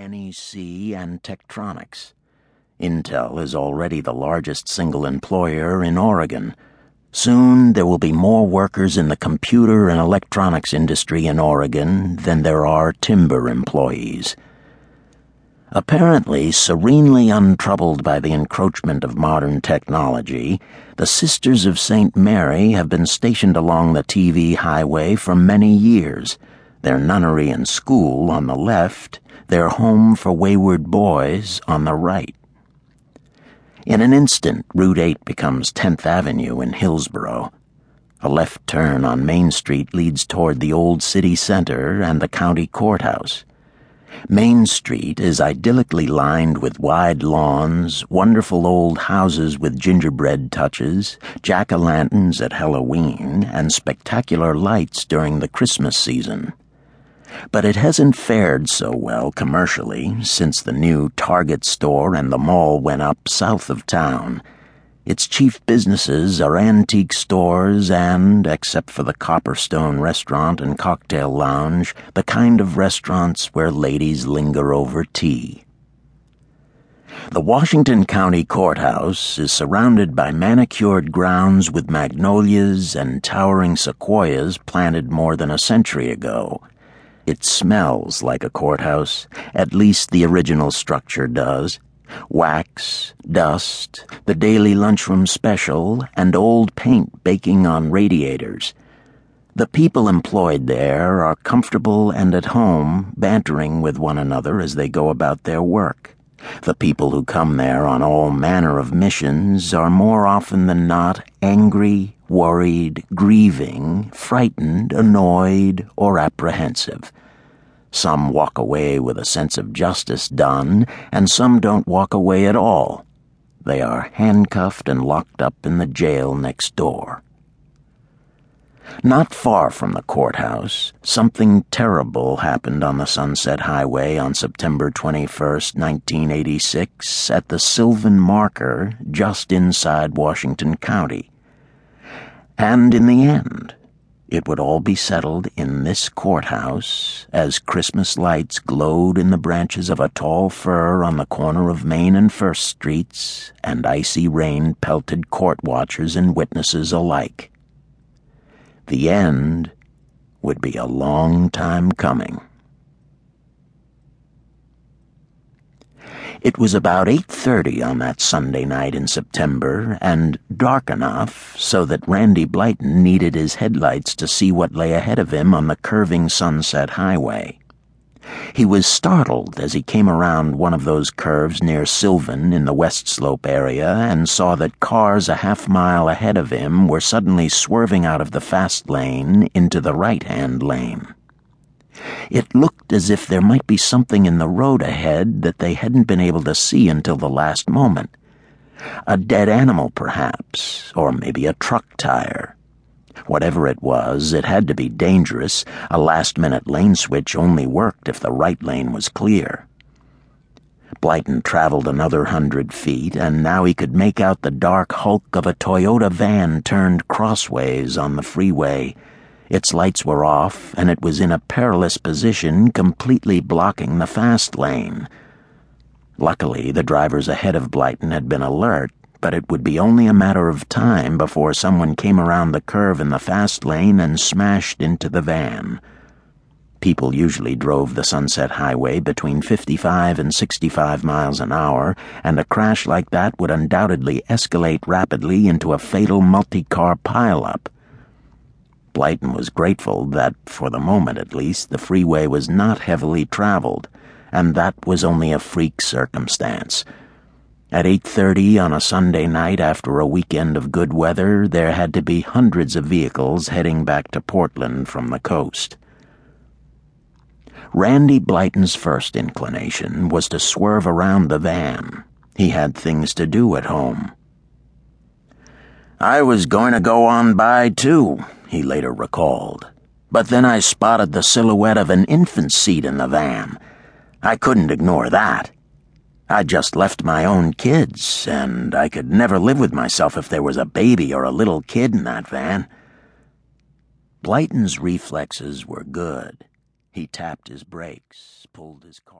NEC and Tektronix. Intel is already the largest single employer in Oregon. Soon there will be more workers in the computer and electronics industry in Oregon than there are timber employees. Apparently serenely untroubled by the encroachment of modern technology, the Sisters of St. Mary have been stationed along the TV highway for many years, their nunnery and school on the left, their home for wayward boys on the right. In an instant, Route 8 becomes 10th Avenue in Hillsboro. A left turn on Main Street leads toward the old city center and the county courthouse. Main Street is idyllically lined with wide lawns, wonderful old houses with gingerbread touches, jack o' lanterns at Halloween, and spectacular lights during the Christmas season. But it hasn't fared so well commercially since the new Target store and the mall went up south of town. Its chief businesses are antique stores and, except for the Copperstone restaurant and cocktail lounge, the kind of restaurants where ladies linger over tea. The Washington County Courthouse is surrounded by manicured grounds with magnolias and towering sequoias planted more than a century ago. It smells like a courthouse, at least the original structure does wax, dust, the daily lunchroom special, and old paint baking on radiators. The people employed there are comfortable and at home, bantering with one another as they go about their work. The people who come there on all manner of missions are more often than not angry, worried, grieving, frightened, annoyed, or apprehensive. Some walk away with a sense of justice done, and some don't walk away at all. They are handcuffed and locked up in the jail next door. Not far from the courthouse, something terrible happened on the Sunset Highway on September 21, 1986, at the Sylvan Marker just inside Washington County. And in the end, it would all be settled in this courthouse as Christmas lights glowed in the branches of a tall fir on the corner of Main and First Streets, and icy rain pelted court watchers and witnesses alike. The end would be a long time coming. It was about 8:30 on that Sunday night in September and dark enough so that Randy Blyton needed his headlights to see what lay ahead of him on the curving Sunset Highway. He was startled as he came around one of those curves near Sylvan in the West Slope area and saw that cars a half mile ahead of him were suddenly swerving out of the fast lane into the right-hand lane. It looked as if there might be something in the road ahead that they hadn't been able to see until the last moment. A dead animal, perhaps, or maybe a truck tire. Whatever it was, it had to be dangerous. A last minute lane switch only worked if the right lane was clear. Blyton traveled another hundred feet, and now he could make out the dark hulk of a Toyota van turned crossways on the freeway its lights were off, and it was in a perilous position, completely blocking the fast lane. Luckily, the drivers ahead of Blyton had been alert, but it would be only a matter of time before someone came around the curve in the fast lane and smashed into the van. People usually drove the Sunset Highway between 55 and 65 miles an hour, and a crash like that would undoubtedly escalate rapidly into a fatal multi car pileup. Blyton was grateful that, for the moment at least, the freeway was not heavily traveled, and that was only a freak circumstance. At 8:30 on a Sunday night after a weekend of good weather, there had to be hundreds of vehicles heading back to Portland from the coast. Randy Blyton's first inclination was to swerve around the van. He had things to do at home. I was going to go on by, too, he later recalled. But then I spotted the silhouette of an infant seat in the van. I couldn't ignore that. I'd just left my own kids, and I could never live with myself if there was a baby or a little kid in that van. Blyton's reflexes were good. He tapped his brakes, pulled his car.